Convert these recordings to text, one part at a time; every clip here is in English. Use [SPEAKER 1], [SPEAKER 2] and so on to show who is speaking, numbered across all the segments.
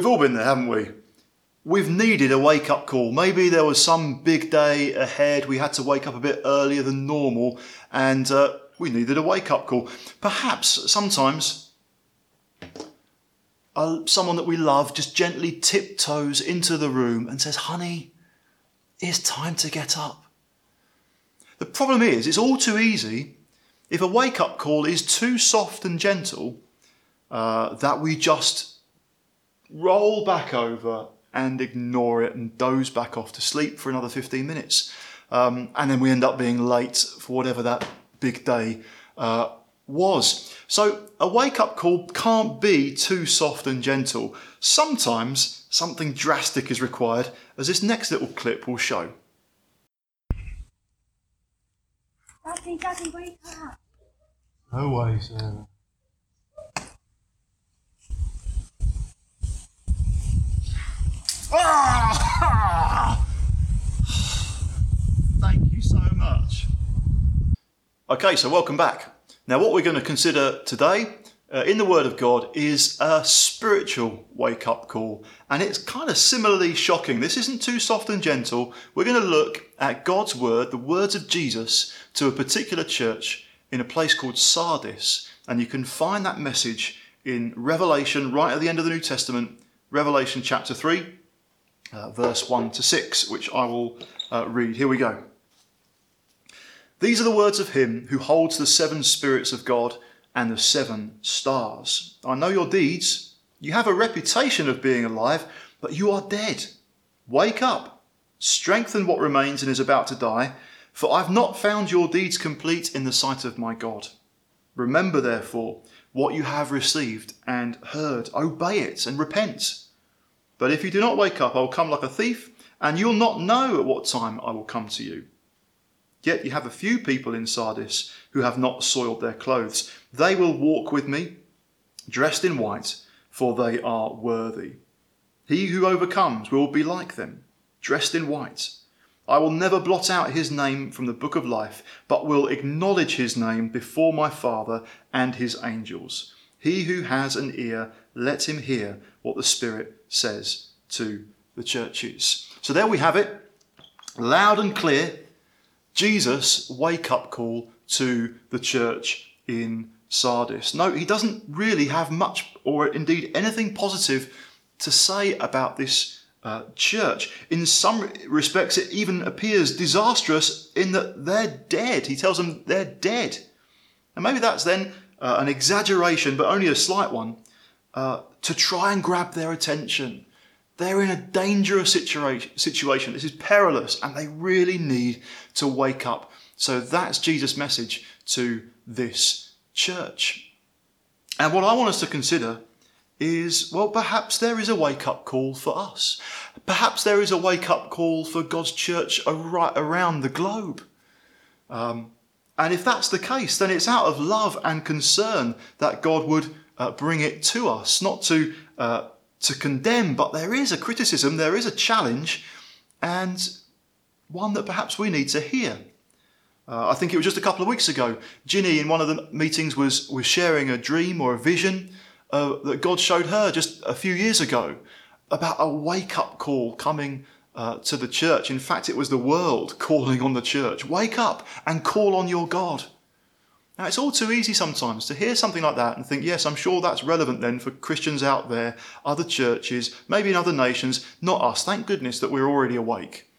[SPEAKER 1] We've all been there, haven't we? We've needed a wake up call. Maybe there was some big day ahead. We had to wake up a bit earlier than normal and uh, we needed a wake up call. Perhaps sometimes uh, someone that we love just gently tiptoes into the room and says, Honey, it's time to get up. The problem is, it's all too easy if a wake up call is too soft and gentle uh, that we just roll back over and ignore it and doze back off to sleep for another 15 minutes. Um, and then we end up being late for whatever that big day uh, was. So a wake up call can't be too soft and gentle. Sometimes something drastic is required, as this next little clip will show.
[SPEAKER 2] Daddy, Daddy, wake up.
[SPEAKER 1] No way, Sarah. Thank you so much. Okay, so welcome back. Now, what we're going to consider today uh, in the Word of God is a spiritual wake up call, and it's kind of similarly shocking. This isn't too soft and gentle. We're going to look at God's Word, the words of Jesus, to a particular church in a place called Sardis, and you can find that message in Revelation, right at the end of the New Testament, Revelation chapter 3, uh, verse 1 to 6, which I will uh, read. Here we go. These are the words of him who holds the seven spirits of God and the seven stars. I know your deeds. You have a reputation of being alive, but you are dead. Wake up, strengthen what remains and is about to die, for I've not found your deeds complete in the sight of my God. Remember, therefore, what you have received and heard, obey it and repent. But if you do not wake up, I will come like a thief, and you'll not know at what time I will come to you. Yet you have a few people in Sardis who have not soiled their clothes. They will walk with me, dressed in white, for they are worthy. He who overcomes will be like them, dressed in white. I will never blot out his name from the book of life, but will acknowledge his name before my Father and his angels. He who has an ear, let him hear what the Spirit says to the churches. So there we have it, loud and clear. Jesus' wake up call to the church in Sardis. No, he doesn't really have much, or indeed anything positive, to say about this uh, church. In some respects, it even appears disastrous in that they're dead. He tells them they're dead. And maybe that's then uh, an exaggeration, but only a slight one, uh, to try and grab their attention. They're in a dangerous situation, situation. This is perilous, and they really need to wake up. So that's Jesus' message to this church. And what I want us to consider is well, perhaps there is a wake up call for us. Perhaps there is a wake up call for God's church right around the globe. Um, and if that's the case, then it's out of love and concern that God would uh, bring it to us, not to uh, to condemn, but there is a criticism, there is a challenge, and one that perhaps we need to hear. Uh, I think it was just a couple of weeks ago. Ginny, in one of the meetings, was was sharing a dream or a vision uh, that God showed her just a few years ago about a wake up call coming uh, to the church. In fact, it was the world calling on the church. Wake up and call on your God. Now, it's all too easy sometimes to hear something like that and think, yes, I'm sure that's relevant then for Christians out there, other churches, maybe in other nations, not us. Thank goodness that we're already awake.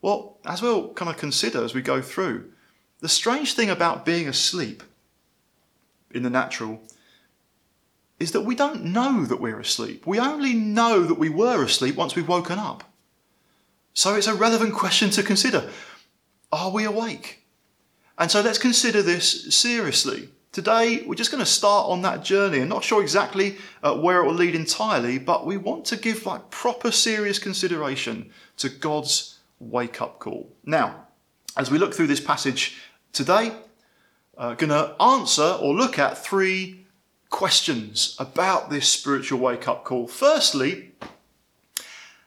[SPEAKER 1] Well, as we'll kind of consider as we go through, the strange thing about being asleep in the natural is that we don't know that we're asleep. We only know that we were asleep once we've woken up. So it's a relevant question to consider. Are we awake? And so let's consider this seriously. Today, we're just going to start on that journey and not sure exactly uh, where it will lead entirely, but we want to give like proper serious consideration to God's wake up call. Now, as we look through this passage today, uh, going to answer or look at three questions about this spiritual wake up call. Firstly,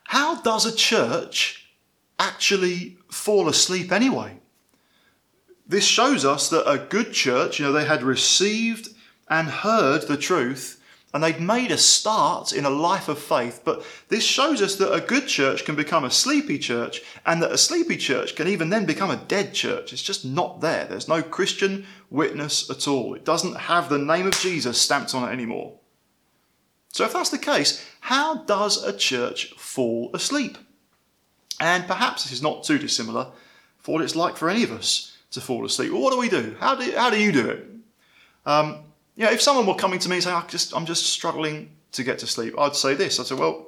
[SPEAKER 1] how does a church actually fall asleep anyway? This shows us that a good church, you know, they had received and heard the truth And they'd made a start in a life of faith, but this shows us that a good church can become a sleepy church, and that a sleepy church can even then become a dead church. It's just not there. There's no Christian witness at all. It doesn't have the name of Jesus stamped on it anymore. So, if that's the case, how does a church fall asleep? And perhaps this is not too dissimilar for what it's like for any of us to fall asleep. Well, what do we do? How do, how do you do it? Um, you know, if someone were coming to me and saying, I just, I'm just struggling to get to sleep, I'd say this. I'd say, well,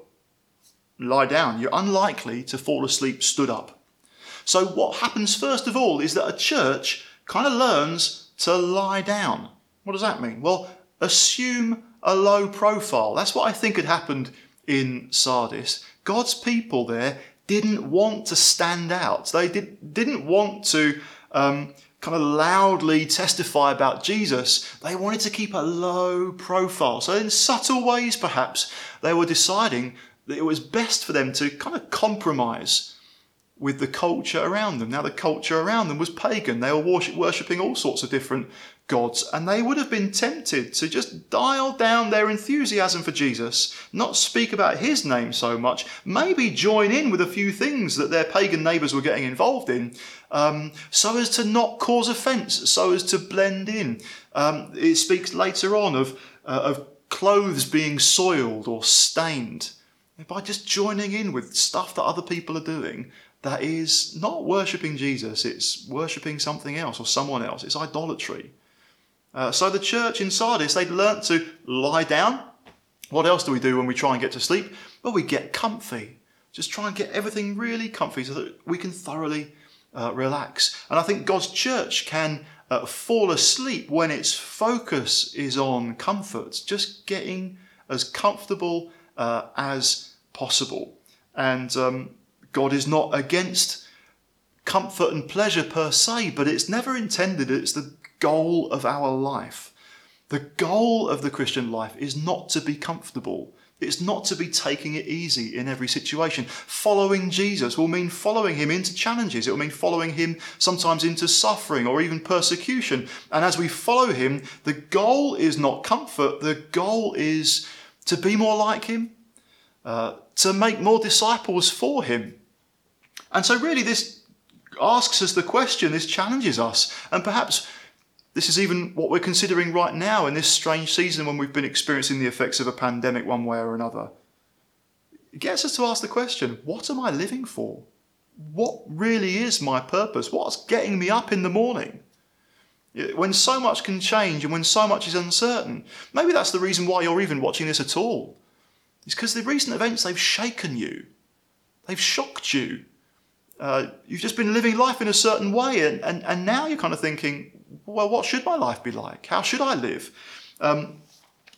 [SPEAKER 1] lie down. You're unlikely to fall asleep stood up. So, what happens first of all is that a church kind of learns to lie down. What does that mean? Well, assume a low profile. That's what I think had happened in Sardis. God's people there didn't want to stand out. They did, didn't want to um, kind of loudly testify about Jesus. They wanted to keep a low profile. So, in subtle ways, perhaps, they were deciding that it was best for them to kind of compromise with the culture around them. Now, the culture around them was pagan. They were worship, worshipping all sorts of different gods, and they would have been tempted to just dial down their enthusiasm for Jesus, not speak about his name so much, maybe join in with a few things that their pagan neighbours were getting involved in, um, so as to not cause offence, so as to blend in. Um, it speaks later on of, uh, of clothes being soiled or stained. By just joining in with stuff that other people are doing, that is not worshipping Jesus, it's worshipping something else or someone else. It's idolatry. Uh, so the church in Sardis, they'd learnt to lie down. What else do we do when we try and get to sleep? Well, we get comfy. Just try and get everything really comfy so that we can thoroughly uh, relax. And I think God's church can uh, fall asleep when its focus is on comfort, just getting as comfortable uh, as possible. And um, God is not against comfort and pleasure per se, but it's never intended, it's the goal of our life. The goal of the Christian life is not to be comfortable. It's not to be taking it easy in every situation. Following Jesus will mean following him into challenges. It will mean following him sometimes into suffering or even persecution. And as we follow him, the goal is not comfort, the goal is to be more like him, uh, to make more disciples for him. And so, really, this asks us the question, this challenges us. And perhaps this is even what we're considering right now in this strange season when we've been experiencing the effects of a pandemic one way or another. It gets us to ask the question what am I living for? What really is my purpose? What's getting me up in the morning? When so much can change and when so much is uncertain. Maybe that's the reason why you're even watching this at all. It's because the recent events, they've shaken you, they've shocked you. Uh, you've just been living life in a certain way, and, and, and now you're kind of thinking, well, what should my life be like? How should I live? Um,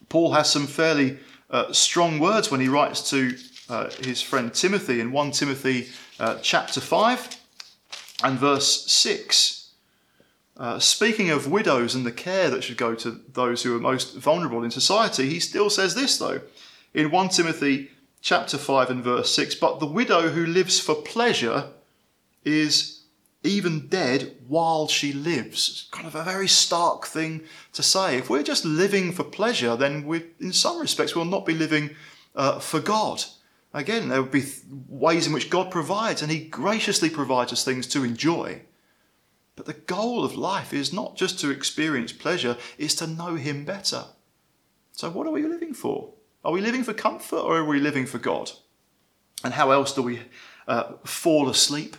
[SPEAKER 1] Paul has some fairly uh, strong words when he writes to uh, his friend Timothy in 1 Timothy uh, chapter 5 and verse 6. Uh, speaking of widows and the care that should go to those who are most vulnerable in society, he still says this though in 1 Timothy chapter 5 and verse 6 But the widow who lives for pleasure is even dead while she lives. It's kind of a very stark thing to say. If we're just living for pleasure, then we, in some respects, we'll not be living uh, for God. Again, there would be th- ways in which God provides, and He graciously provides us things to enjoy. But the goal of life is not just to experience pleasure, it's to know Him better. So, what are we living for? Are we living for comfort or are we living for God? And how else do we uh, fall asleep?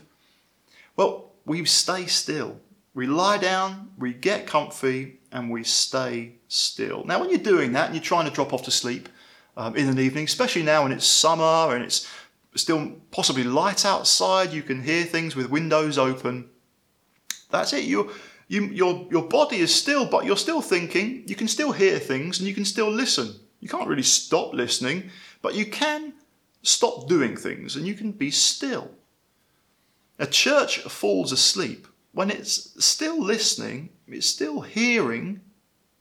[SPEAKER 1] Well, we stay still. We lie down, we get comfy, and we stay still. Now, when you're doing that and you're trying to drop off to sleep um, in an evening, especially now when it's summer and it's still possibly light outside, you can hear things with windows open. That's it. You, you, your, your body is still, but you're still thinking. You can still hear things and you can still listen. You can't really stop listening, but you can stop doing things and you can be still. A church falls asleep when it's still listening, it's still hearing,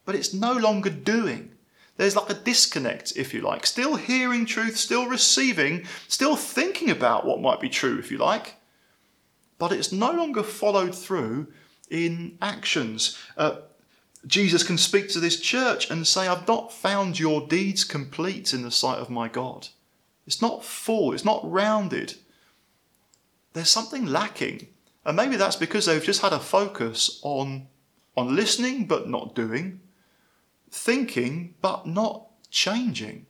[SPEAKER 1] but it's no longer doing. There's like a disconnect, if you like. Still hearing truth, still receiving, still thinking about what might be true, if you like, but it's no longer followed through in actions. Uh, Jesus can speak to this church and say, I've not found your deeds complete in the sight of my God. It's not full, it's not rounded. There's something lacking. And maybe that's because they've just had a focus on, on listening but not doing, thinking but not changing.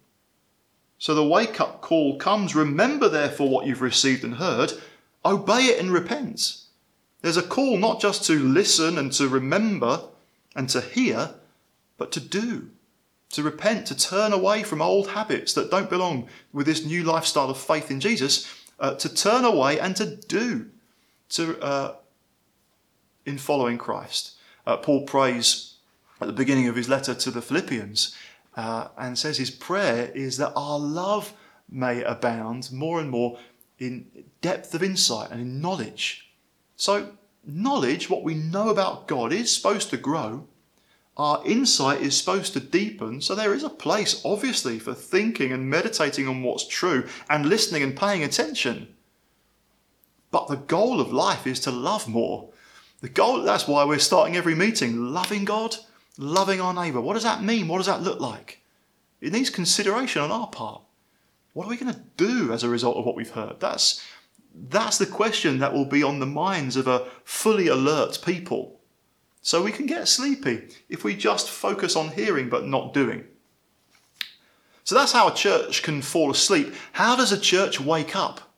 [SPEAKER 1] So the wake up call comes remember therefore what you've received and heard, obey it and repent. There's a call not just to listen and to remember and to hear, but to do, to repent, to turn away from old habits that don't belong with this new lifestyle of faith in Jesus, uh, to turn away and to do, to uh, in following Christ. Uh, Paul prays at the beginning of his letter to the Philippians uh, and says his prayer is that our love may abound more and more in depth of insight and in knowledge. So, knowledge, what we know about God, is supposed to grow. Our insight is supposed to deepen. So, there is a place, obviously, for thinking and meditating on what's true and listening and paying attention. But the goal of life is to love more. The goal, that's why we're starting every meeting loving God loving our neighbour. What does that mean? What does that look like? It needs consideration on our part. What are we going to do as a result of what we've heard? That's, that's the question that will be on the minds of a fully alert people. So we can get sleepy if we just focus on hearing but not doing. So that's how a church can fall asleep. How does a church wake up?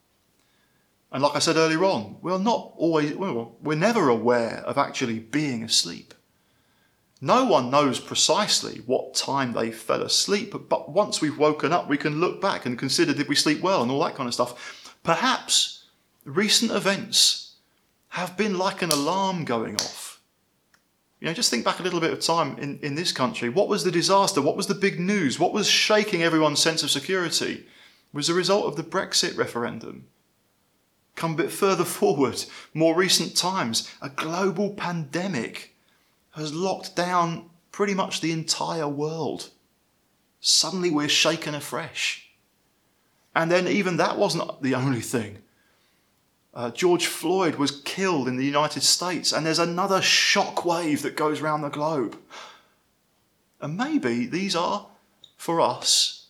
[SPEAKER 1] And like I said earlier on, we're not always, we're never aware of actually being asleep. No one knows precisely what time they fell asleep, but once we've woken up, we can look back and consider did we sleep well and all that kind of stuff. Perhaps recent events have been like an alarm going off. You know, just think back a little bit of time in, in this country. What was the disaster? What was the big news? What was shaking everyone's sense of security? It was the result of the Brexit referendum. Come a bit further forward, more recent times, a global pandemic has locked down pretty much the entire world. Suddenly we're shaken afresh. And then, even that wasn't the only thing. Uh, George Floyd was killed in the United States, and there's another shock wave that goes around the globe. And maybe these are, for us,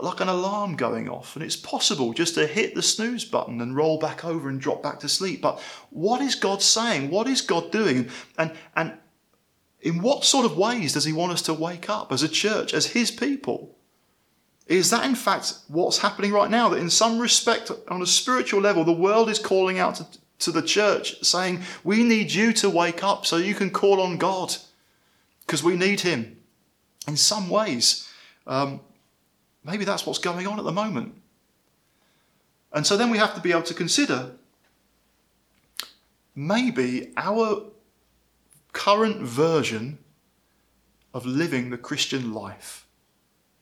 [SPEAKER 1] like an alarm going off, and it's possible just to hit the snooze button and roll back over and drop back to sleep. But what is God saying? What is God doing? And, and in what sort of ways does he want us to wake up as a church, as his people? Is that in fact what's happening right now? That in some respect, on a spiritual level, the world is calling out to, to the church saying, We need you to wake up so you can call on God because we need him. In some ways, um, maybe that's what's going on at the moment. And so then we have to be able to consider maybe our current version of living the Christian life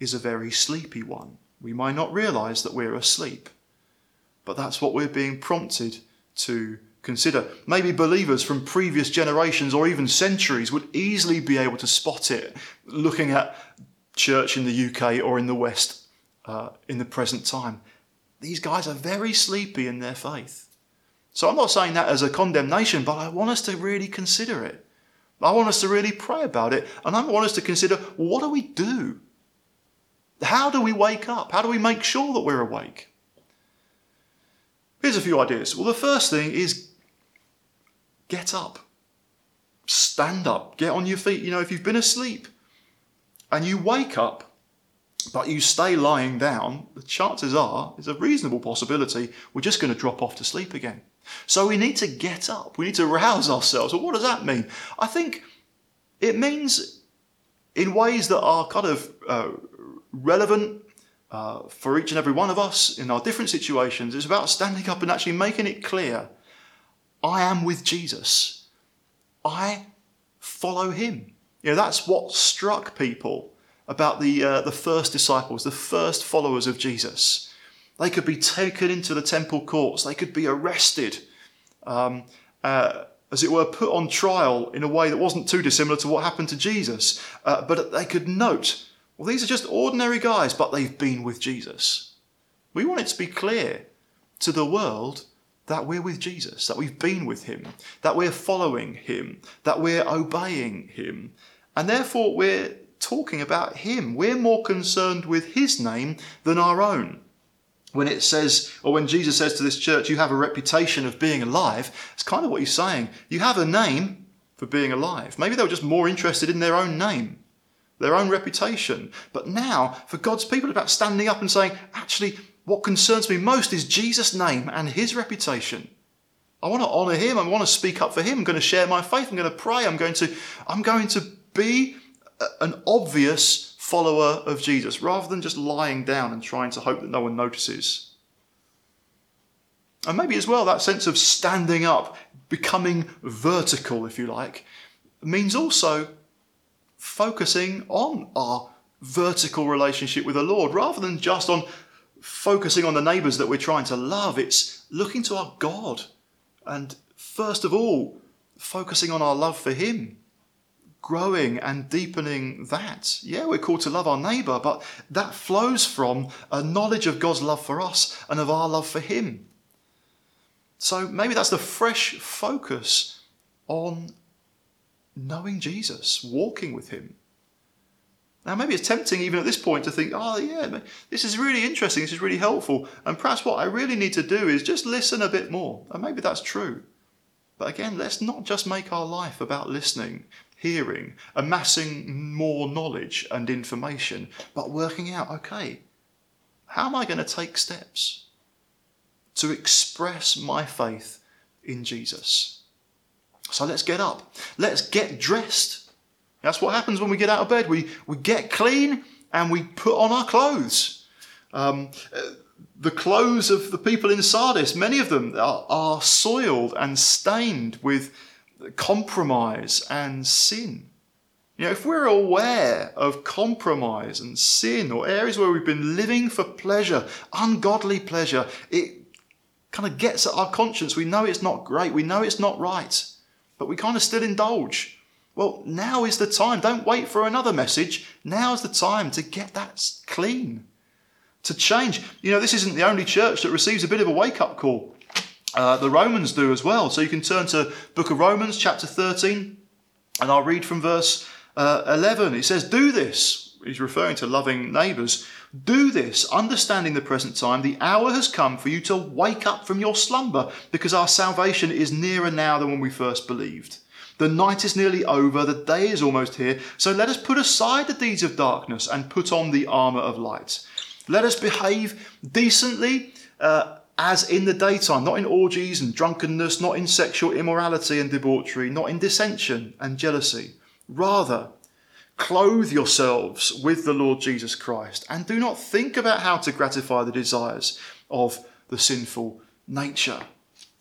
[SPEAKER 1] is a very sleepy one. We might not realize that we're asleep, but that's what we're being prompted to consider. Maybe believers from previous generations or even centuries would easily be able to spot it looking at church in the UK or in the West uh, in the present time. These guys are very sleepy in their faith. So I'm not saying that as a condemnation, but I want us to really consider it. I want us to really pray about it. And I want us to consider what do we do? How do we wake up? How do we make sure that we're awake? Here's a few ideas. Well, the first thing is get up, stand up, get on your feet. You know, if you've been asleep and you wake up, but you stay lying down, the chances are, it's a reasonable possibility, we're just going to drop off to sleep again. So we need to get up. We need to rouse ourselves. Well, what does that mean? I think it means in ways that are kind of uh, relevant uh, for each and every one of us in our different situations. It's about standing up and actually making it clear I am with Jesus. I follow him. You know, that's what struck people about the, uh, the first disciples, the first followers of Jesus. They could be taken into the temple courts. They could be arrested, um, uh, as it were, put on trial in a way that wasn't too dissimilar to what happened to Jesus. Uh, but they could note, well, these are just ordinary guys, but they've been with Jesus. We want it to be clear to the world that we're with Jesus, that we've been with him, that we're following him, that we're obeying him. And therefore, we're talking about him. We're more concerned with his name than our own. When it says, or when Jesus says to this church, you have a reputation of being alive, it's kind of what he's saying. You have a name for being alive. Maybe they were just more interested in their own name, their own reputation. But now, for God's people, about standing up and saying, actually, what concerns me most is Jesus' name and his reputation. I want to honor him. I want to speak up for him. I'm going to share my faith. I'm going to pray. I'm going to, I'm going to be an obvious follower of Jesus rather than just lying down and trying to hope that no one notices. And maybe as well, that sense of standing up, becoming vertical, if you like, means also focusing on our vertical relationship with the Lord rather than just on focusing on the neighbours that we're trying to love. It's looking to our God and, first of all, focusing on our love for Him growing and deepening that. Yeah, we're called to love our neighbour, but that flows from a knowledge of God's love for us and of our love for Him. So maybe that's the fresh focus on knowing Jesus, walking with Him. Now, maybe it's tempting even at this point to think, oh, yeah, this is really interesting, this is really helpful, and perhaps what I really need to do is just listen a bit more. And maybe that's true. But again, let's not just make our life about listening hearing, amassing more knowledge and information, but working out okay, how am I going to take steps to express my faith in Jesus? So let's get up, let's get dressed. That's what happens when we get out of bed. We, we get clean and we put on our clothes. Um, the clothes of the people in Sardis, many of them are, are soiled and stained with compromise and sin. You know, if we're aware of compromise and sin or areas where we've been living for pleasure, ungodly pleasure, it kind of gets at our conscience. We know it's not great, we know it's not right, but we kind of still indulge. Well, now is the time. Don't wait for another message. Now is the time to get that clean, to change. You know, this isn't the only church that receives a bit of a wake up call. Uh, the Romans do as well. So you can turn to Book of Romans, chapter 13, and I'll read from verse uh, 11. It says, Do this. He's referring to loving neighbours. Do this, understanding the present time. The hour has come for you to wake up from your slumber, because our salvation is nearer now than when we first believed. The night is nearly over, the day is almost here. So let us put aside the deeds of darkness and put on the armour of light. Let us behave decently. Uh, as in the daytime, not in orgies and drunkenness, not in sexual immorality and debauchery, not in dissension and jealousy. Rather, clothe yourselves with the Lord Jesus Christ and do not think about how to gratify the desires of the sinful nature.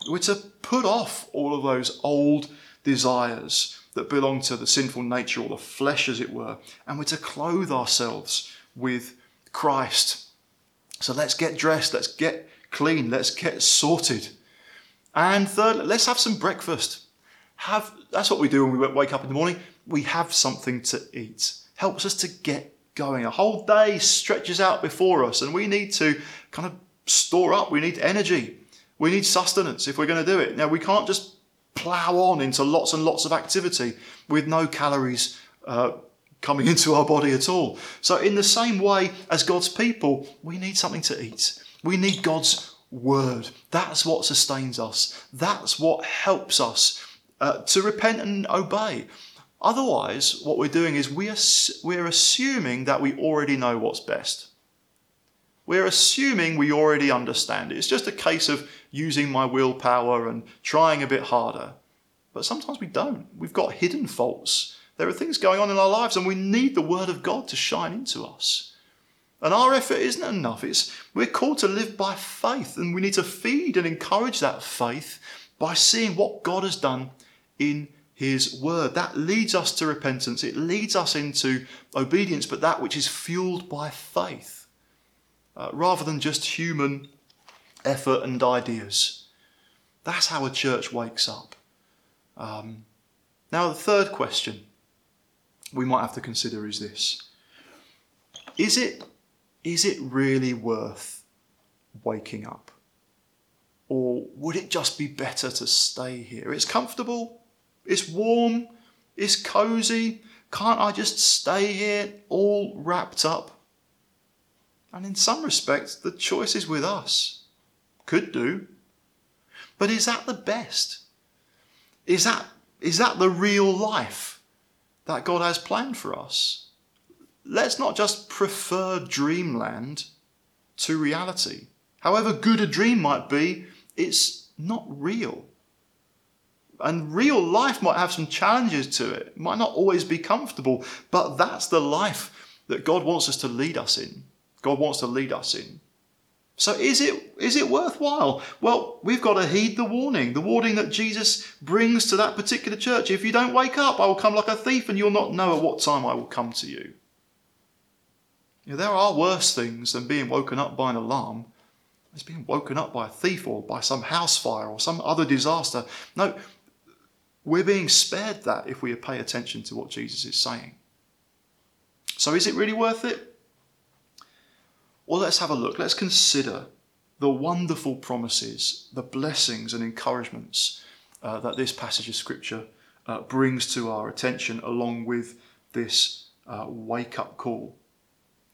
[SPEAKER 1] We're to put off all of those old desires that belong to the sinful nature or the flesh, as it were, and we're to clothe ourselves with Christ. So let's get dressed, let's get clean. Let's get sorted. And third, let's have some breakfast. Have that's what we do when we wake up in the morning. We have something to eat. Helps us to get going. A whole day stretches out before us, and we need to kind of store up. We need energy. We need sustenance if we're going to do it. Now we can't just plow on into lots and lots of activity with no calories uh, coming into our body at all. So, in the same way as God's people, we need something to eat. We need God's word. That's what sustains us. That's what helps us uh, to repent and obey. Otherwise, what we're doing is we are, we're assuming that we already know what's best. We're assuming we already understand it. It's just a case of using my willpower and trying a bit harder. But sometimes we don't. We've got hidden faults. There are things going on in our lives, and we need the Word of God to shine into us. And our effort isn't enough. It's, we're called to live by faith, and we need to feed and encourage that faith by seeing what God has done in His Word. That leads us to repentance, it leads us into obedience, but that which is fueled by faith, uh, rather than just human effort and ideas. That's how a church wakes up. Um, now, the third question we might have to consider is this Is it is it really worth waking up? Or would it just be better to stay here? It's comfortable, it's warm, it's cozy. Can't I just stay here all wrapped up? And in some respects, the choice is with us. Could do. But is that the best? Is that, is that the real life that God has planned for us? Let's not just prefer dreamland to reality. However good a dream might be, it's not real. And real life might have some challenges to it. It might not always be comfortable, but that's the life that God wants us to lead us in. God wants to lead us in. So is it is it worthwhile? Well, we've got to heed the warning, the warning that Jesus brings to that particular church. If you don't wake up, I will come like a thief and you'll not know at what time I will come to you. you know, there are worse things than being woken up by an alarm. It's being woken up by a thief or by some house fire or some other disaster. No, we're being spared that if we pay attention to what Jesus is saying. So is it really worth it? Well, let's have a look. Let's consider the wonderful promises, the blessings and encouragements uh, that this passage of Scripture uh, brings to our attention, along with this uh, wake up call.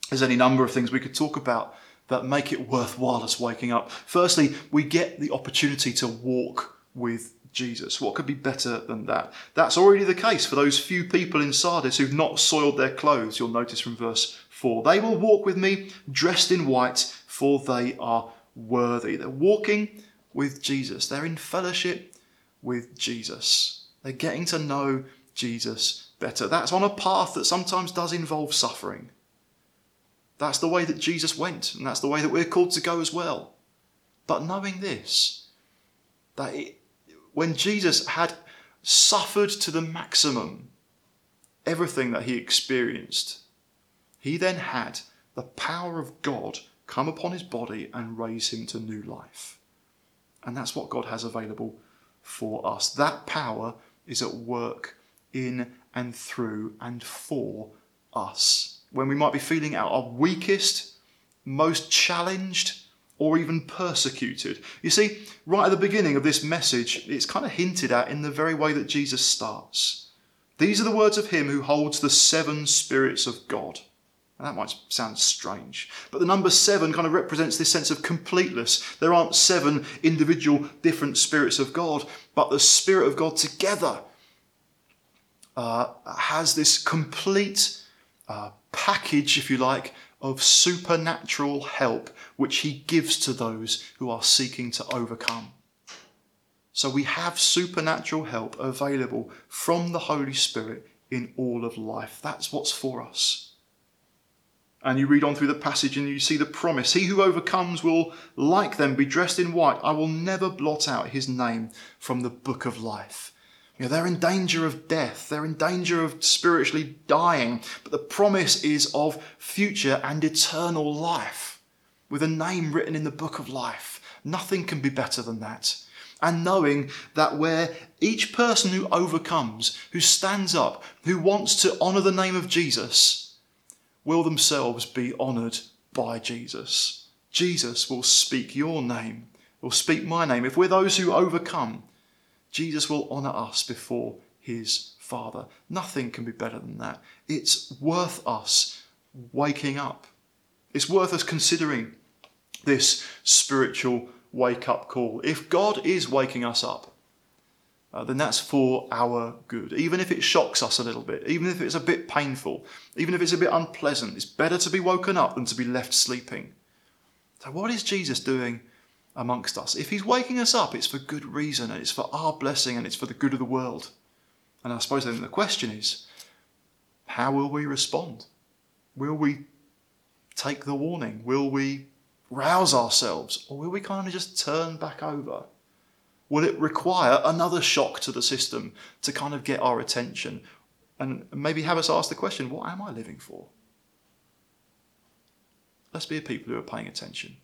[SPEAKER 1] There's any number of things we could talk about that make it worthwhile us waking up. Firstly, we get the opportunity to walk with Jesus. What could be better than that? That's already the case for those few people in Sardis who've not soiled their clothes. You'll notice from verse 4. They will walk with me dressed in white, for they are worthy. They're walking with Jesus, they're in fellowship with Jesus. They're getting to know Jesus better. That's on a path that sometimes does involve suffering. That's the way that Jesus went, and that's the way that we're called to go as well. But knowing this, that it, when Jesus had suffered to the maximum everything that he experienced, he then had the power of God come upon his body and raise him to new life. And that's what God has available for us. That power is at work in and through and for us. When we might be feeling at our weakest, most challenged, or even persecuted. You see, right at the beginning of this message, it's kind of hinted at in the very way that Jesus starts. These are the words of him who holds the seven spirits of God. And that might sound strange, but the number seven kind of represents this sense of completeness. There aren't seven individual different spirits of God, but the Spirit of God together uh, has this complete uh, package, if you like, of supernatural help which he gives to those who are seeking to overcome. So we have supernatural help available from the Holy Spirit in all of life. That's what's for us. And you read on through the passage and you see the promise He who overcomes will, like them, be dressed in white. I will never blot out his name from the book of life. You know, they're in danger of death. They're in danger of spiritually dying. But the promise is of future and eternal life with a name written in the book of life. Nothing can be better than that. And knowing that where each person who overcomes, who stands up, who wants to honour the name of Jesus, will themselves be honoured by Jesus. Jesus will speak your name, will speak my name. If we're those who overcome, Jesus will honour us before his Father. Nothing can be better than that. It's worth us waking up. It's worth us considering this spiritual wake up call. If God is waking us up, uh, then that's for our good. Even if it shocks us a little bit, even if it's a bit painful, even if it's a bit unpleasant, it's better to be woken up than to be left sleeping. So, what is Jesus doing amongst us. If He's waking us up, it's for good reason and it's for our blessing and it's for the good of the world. And I suppose then the question is how will we respond? Will we take the warning? Will we rouse ourselves? Or will we kind of just turn back over? Will it require another shock to the system to kind of get our attention and maybe have us ask the question what am I living for? Let's be a people who are paying attention.